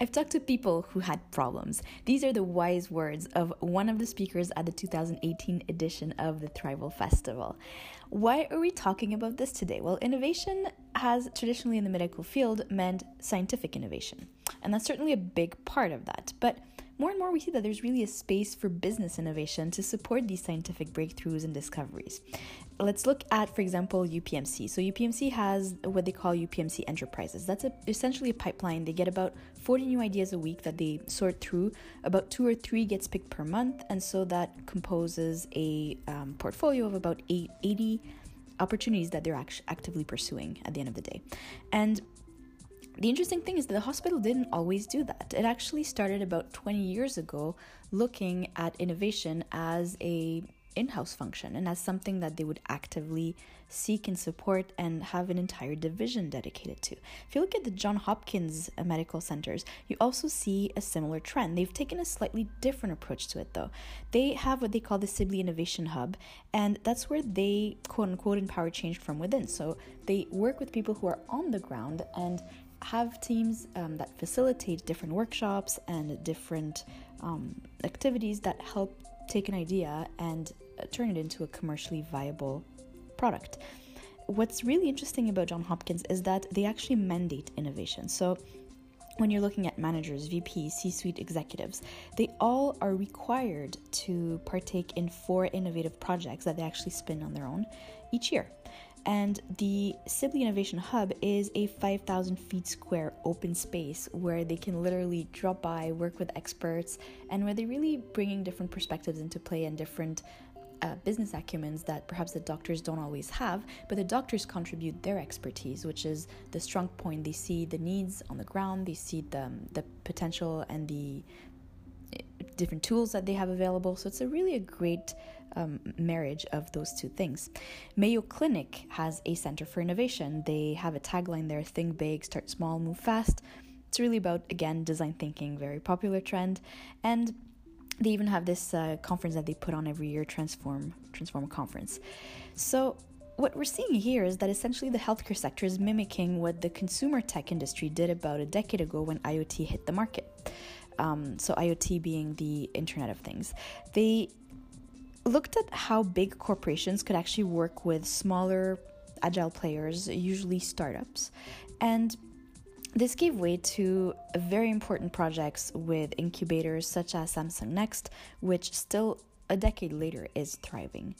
I've talked to people who had problems. These are the wise words of one of the speakers at the 2018 edition of the Thrival Festival. Why are we talking about this today? Well, innovation has traditionally in the medical field meant scientific innovation, and that's certainly a big part of that. But more and more we see that there's really a space for business innovation to support these scientific breakthroughs and discoveries. Let's look at, for example, UPMC. So, UPMC has what they call UPMC enterprises. That's a, essentially a pipeline. They get about 40 new ideas a week that they sort through. About two or three gets picked per month, and so that composes a um, portfolio of about eight, 80 opportunities that they're act- actively pursuing at the end of the day. And the interesting thing is that the hospital didn't always do that. It actually started about 20 years ago looking at innovation as a in-house function and as something that they would actively seek and support and have an entire division dedicated to. If you look at the John Hopkins medical centers, you also see a similar trend. They've taken a slightly different approach to it though. They have what they call the Sibley Innovation Hub, and that's where they quote unquote empower change from within. So they work with people who are on the ground and have teams um, that facilitate different workshops and different um, activities that help take an idea and uh, turn it into a commercially viable product. What's really interesting about John Hopkins is that they actually mandate innovation. So when you're looking at managers, VPs, C suite executives, they all are required to partake in four innovative projects that they actually spin on their own each year. And the Sibley Innovation Hub is a 5,000 feet square open space where they can literally drop by, work with experts, and where they're really bringing different perspectives into play and different uh, business acumens that perhaps the doctors don't always have, but the doctors contribute their expertise, which is the strong point. They see the needs on the ground, they see the, the potential and the different tools that they have available. So it's a really a great um, marriage of those two things. Mayo Clinic has a center for innovation. They have a tagline there: "Think big, start small, move fast." It's really about again design thinking, very popular trend, and they even have this uh, conference that they put on every year, Transform Transform Conference. So what we're seeing here is that essentially the healthcare sector is mimicking what the consumer tech industry did about a decade ago when IoT hit the market um, so IoT being the Internet of Things, they looked at how big corporations could actually work with smaller agile players, usually startups, and this gave way to very important projects with incubators such as Samsung Next, which still a decade later is thriving.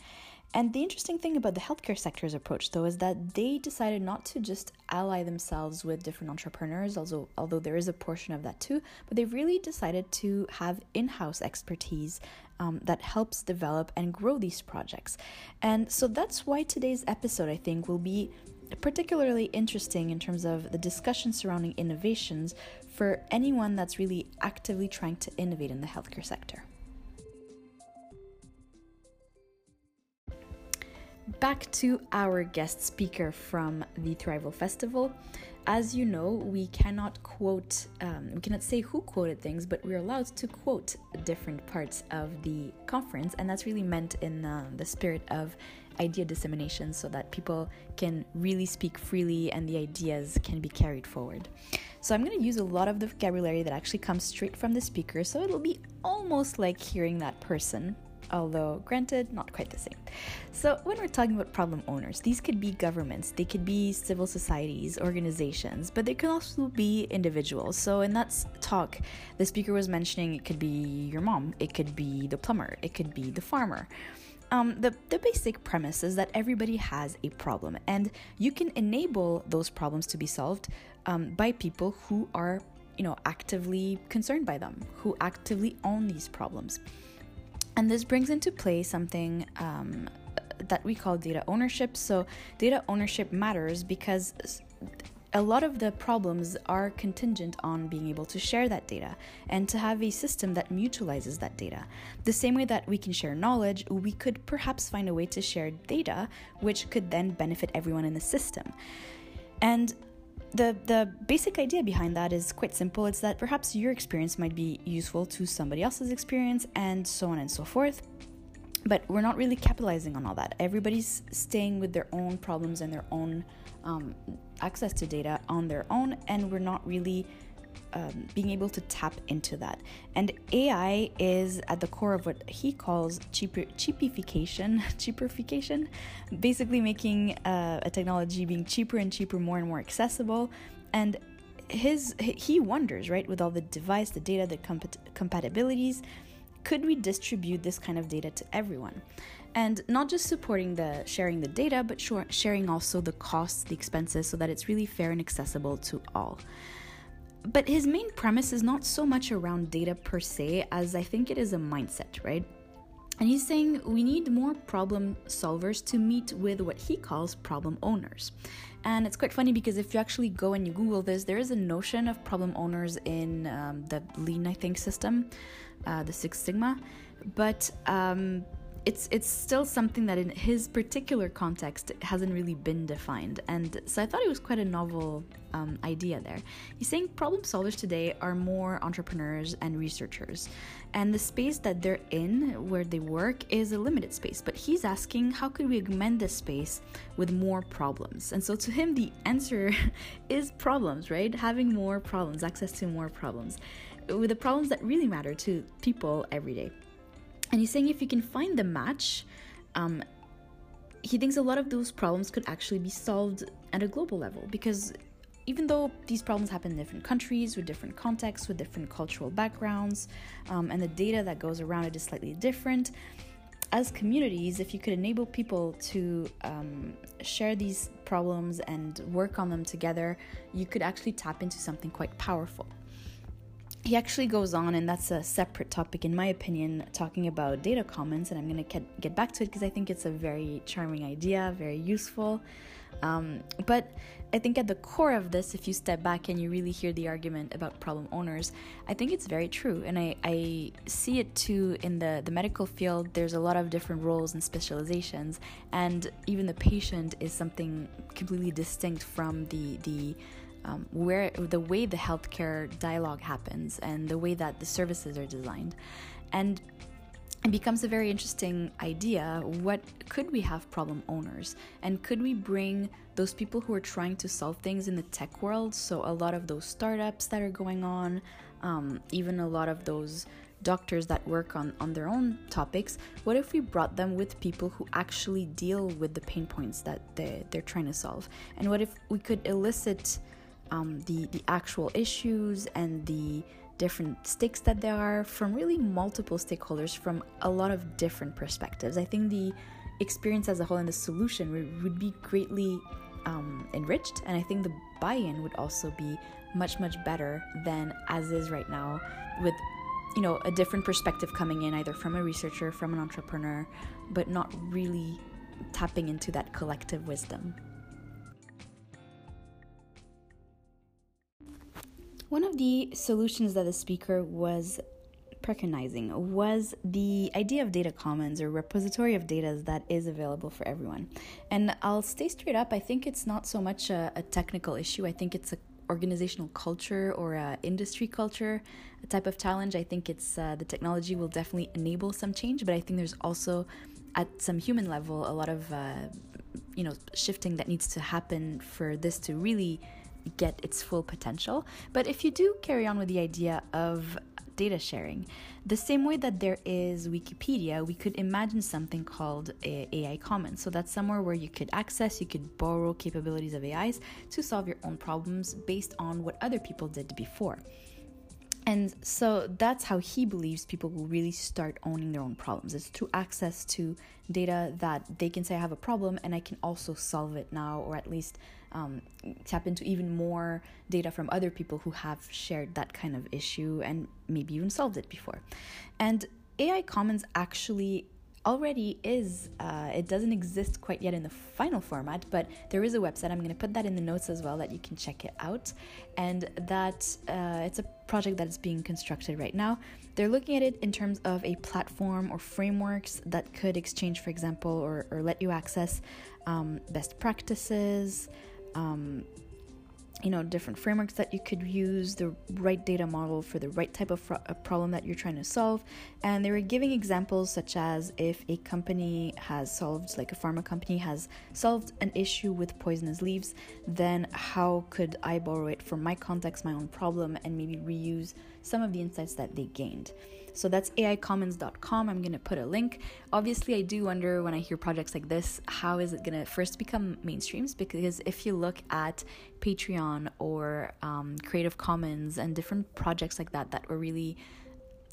And the interesting thing about the healthcare sector's approach, though, is that they decided not to just ally themselves with different entrepreneurs, although although there is a portion of that too, but they really decided to have in-house expertise um, that helps develop and grow these projects. And so that's why today's episode, I think, will be particularly interesting in terms of the discussion surrounding innovations for anyone that's really actively trying to innovate in the healthcare sector. Back to our guest speaker from the Thrival Festival. As you know, we cannot quote, um, we cannot say who quoted things, but we're allowed to quote different parts of the conference, and that's really meant in uh, the spirit of idea dissemination so that people can really speak freely and the ideas can be carried forward. So, I'm going to use a lot of the vocabulary that actually comes straight from the speaker, so it'll be almost like hearing that person although granted, not quite the same. So, when we're talking about problem owners, these could be governments, they could be civil societies, organizations, but they could also be individuals. So, in that talk, the speaker was mentioning it could be your mom, it could be the plumber, it could be the farmer. Um, the, the basic premise is that everybody has a problem, and you can enable those problems to be solved um, by people who are, you know, actively concerned by them, who actively own these problems. And this brings into play something um, that we call data ownership. So, data ownership matters because a lot of the problems are contingent on being able to share that data and to have a system that mutualizes that data. The same way that we can share knowledge, we could perhaps find a way to share data, which could then benefit everyone in the system. And the the basic idea behind that is quite simple. It's that perhaps your experience might be useful to somebody else's experience and so on and so forth. But we're not really capitalizing on all that. Everybody's staying with their own problems and their own um, access to data on their own, and we're not really um, being able to tap into that. And AI is at the core of what he calls cheaper, cheapification, cheaperification, basically making uh, a technology being cheaper and cheaper, more and more accessible. And his he wonders, right, with all the device, the data, the compat- compatibilities, could we distribute this kind of data to everyone? And not just supporting the sharing the data, but sharing also the costs, the expenses, so that it's really fair and accessible to all. But his main premise is not so much around data per se as I think it is a mindset, right? And he's saying we need more problem solvers to meet with what he calls problem owners. And it's quite funny because if you actually go and you Google this, there is a notion of problem owners in um, the Lean, I think, system, uh, the Six Sigma. But um, it's it's still something that in his particular context hasn't really been defined. And so i thought it was quite a novel um, idea there. He's saying problem solvers today are more entrepreneurs and researchers. And the space that they're in where they work is a limited space. But he's asking how could we augment this space with more problems? And so to him the answer is problems right? Having more problems access to more problems with the problems that really matter to people every day and he's saying if you can find the match, um, he thinks a lot of those problems could actually be solved at a global level because even though these problems happen in different countries with different contexts with different cultural backgrounds um, and the data that goes around it is slightly different as communities if you could enable people to um, share these problems and work on them together you could actually tap into something quite powerful he actually goes on, and that's a separate topic, in my opinion, talking about data commons. And I'm going to get back to it because I think it's a very charming idea, very useful. Um, but I think at the core of this, if you step back and you really hear the argument about problem owners, I think it's very true. And I, I see it too in the, the medical field. There's a lot of different roles and specializations, and even the patient is something completely distinct from the, the um, where the way the healthcare dialogue happens and the way that the services are designed. And it becomes a very interesting idea. What could we have problem owners? And could we bring those people who are trying to solve things in the tech world? So, a lot of those startups that are going on, um, even a lot of those doctors that work on, on their own topics, what if we brought them with people who actually deal with the pain points that they, they're trying to solve? And what if we could elicit um, the the actual issues and the different stakes that there are from really multiple stakeholders from a lot of different perspectives. I think the experience as a whole and the solution would, would be greatly um, enriched, and I think the buy-in would also be much much better than as is right now with you know a different perspective coming in either from a researcher from an entrepreneur but not really tapping into that collective wisdom One of the solutions that the speaker was preconizing was the idea of data commons or repository of data that is available for everyone. And I'll stay straight up, I think it's not so much a, a technical issue, I think it's a organizational culture or a industry culture a type of challenge. I think it's uh, the technology will definitely enable some change, but I think there's also at some human level a lot of uh, you know shifting that needs to happen for this to really get its full potential. But if you do carry on with the idea of data sharing, the same way that there is Wikipedia, we could imagine something called AI Commons. So that's somewhere where you could access, you could borrow capabilities of AIs to solve your own problems based on what other people did before. And so that's how he believes people will really start owning their own problems. It's through access to data that they can say, I have a problem and I can also solve it now, or at least um, tap into even more data from other people who have shared that kind of issue and maybe even solved it before. And AI Commons actually already is uh, it doesn't exist quite yet in the final format but there is a website. I'm going to put that in the notes as well that you can check it out. And that uh, it's a project that is being constructed right now. They're looking at it in terms of a platform or frameworks that could exchange for example or, or let you access um, best practices um, you know different frameworks that you could use the right data model for the right type of fr- uh, problem that you're trying to solve. And they were giving examples such as if a company has solved like a pharma company has solved an issue with poisonous leaves then how could i borrow it from my context my own problem and maybe reuse some of the insights that they gained so that's aicommons.com. I'm going to put a link. Obviously, I do wonder when I hear projects like this, how is it going to first become mainstreams? Because if you look at Patreon or um, Creative Commons and different projects like that that were really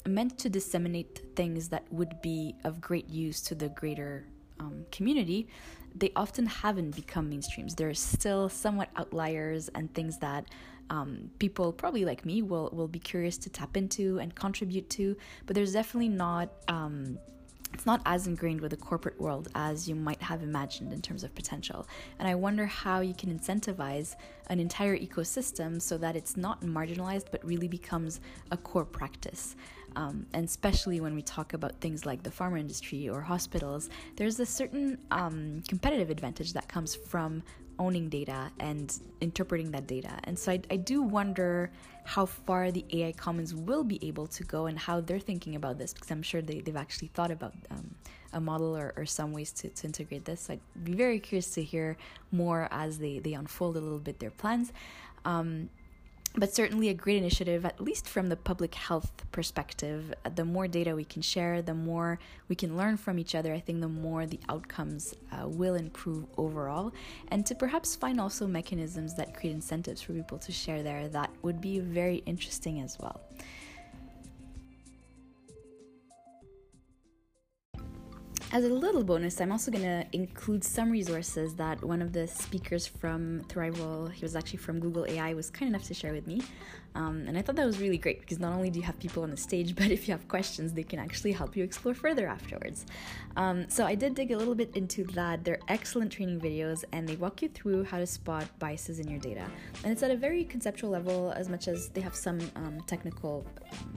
meant to disseminate things that would be of great use to the greater um, community, they often haven't become mainstreams. They're still somewhat outliers and things that um, people probably like me will will be curious to tap into and contribute to. But there's definitely not. Um, it's not as ingrained with the corporate world as you might have imagined in terms of potential. And I wonder how you can incentivize an entire ecosystem so that it's not marginalized but really becomes a core practice. Um, and especially when we talk about things like the pharma industry or hospitals, there's a certain um, competitive advantage that comes from owning data and interpreting that data. And so I, I, do wonder how far the AI Commons will be able to go and how they're thinking about this because I'm sure they, they've actually thought about um, a model or, or some ways to, to integrate this. So I'd be very curious to hear more as they, they unfold a little bit their plans. Um, but certainly a great initiative, at least from the public health perspective. The more data we can share, the more we can learn from each other, I think the more the outcomes uh, will improve overall. And to perhaps find also mechanisms that create incentives for people to share there, that would be very interesting as well. As a little bonus, I'm also going to include some resources that one of the speakers from Thrival, he was actually from Google AI, was kind enough to share with me. Um, and I thought that was really great because not only do you have people on the stage, but if you have questions, they can actually help you explore further afterwards. Um, so I did dig a little bit into that. They're excellent training videos and they walk you through how to spot biases in your data. And it's at a very conceptual level, as much as they have some um, technical um,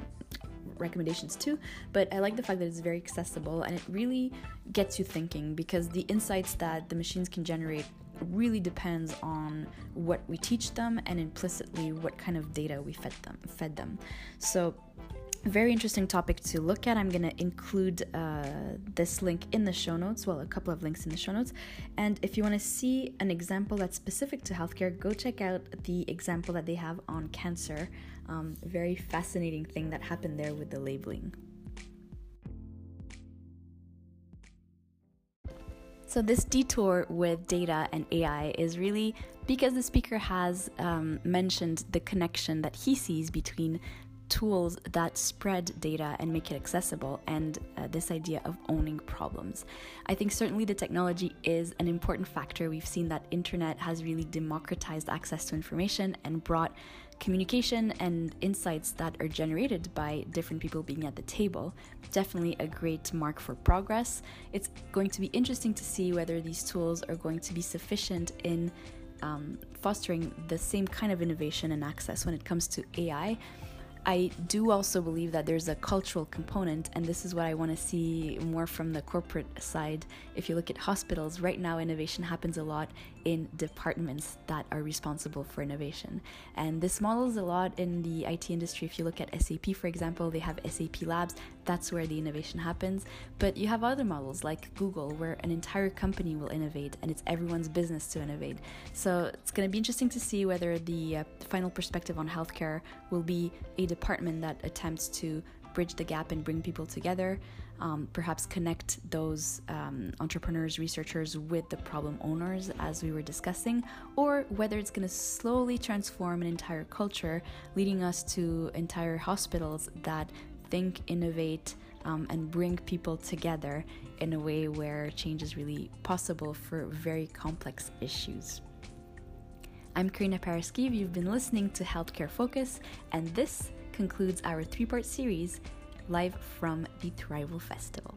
recommendations too, but I like the fact that it's very accessible and it really gets you thinking because the insights that the machines can generate really depends on what we teach them and implicitly what kind of data we fed them fed them. So very interesting topic to look at. I'm going to include uh, this link in the show notes, well, a couple of links in the show notes. And if you want to see an example that's specific to healthcare, go check out the example that they have on cancer um, very fascinating thing that happened there with the labeling. So, this detour with data and AI is really because the speaker has um, mentioned the connection that he sees between tools that spread data and make it accessible and uh, this idea of owning problems. I think certainly the technology is an important factor. We've seen that internet has really democratized access to information and brought communication and insights that are generated by different people being at the table. Definitely a great mark for progress. It's going to be interesting to see whether these tools are going to be sufficient in um, fostering the same kind of innovation and access when it comes to AI I do also believe that there's a cultural component, and this is what I want to see more from the corporate side. If you look at hospitals, right now innovation happens a lot in departments that are responsible for innovation. And this models a lot in the IT industry. If you look at SAP, for example, they have SAP Labs, that's where the innovation happens. But you have other models like Google, where an entire company will innovate and it's everyone's business to innovate. So it's going to be interesting to see whether the uh, final perspective on healthcare will be a department that attempts to bridge the gap and bring people together um, perhaps connect those um, entrepreneurs, researchers with the problem owners, as we were discussing, or whether it's going to slowly transform an entire culture, leading us to entire hospitals that think, innovate, um, and bring people together in a way where change is really possible for very complex issues. I'm Karina Paraskiv. You've been listening to Healthcare Focus, and this concludes our three part series live from the Thrival Festival.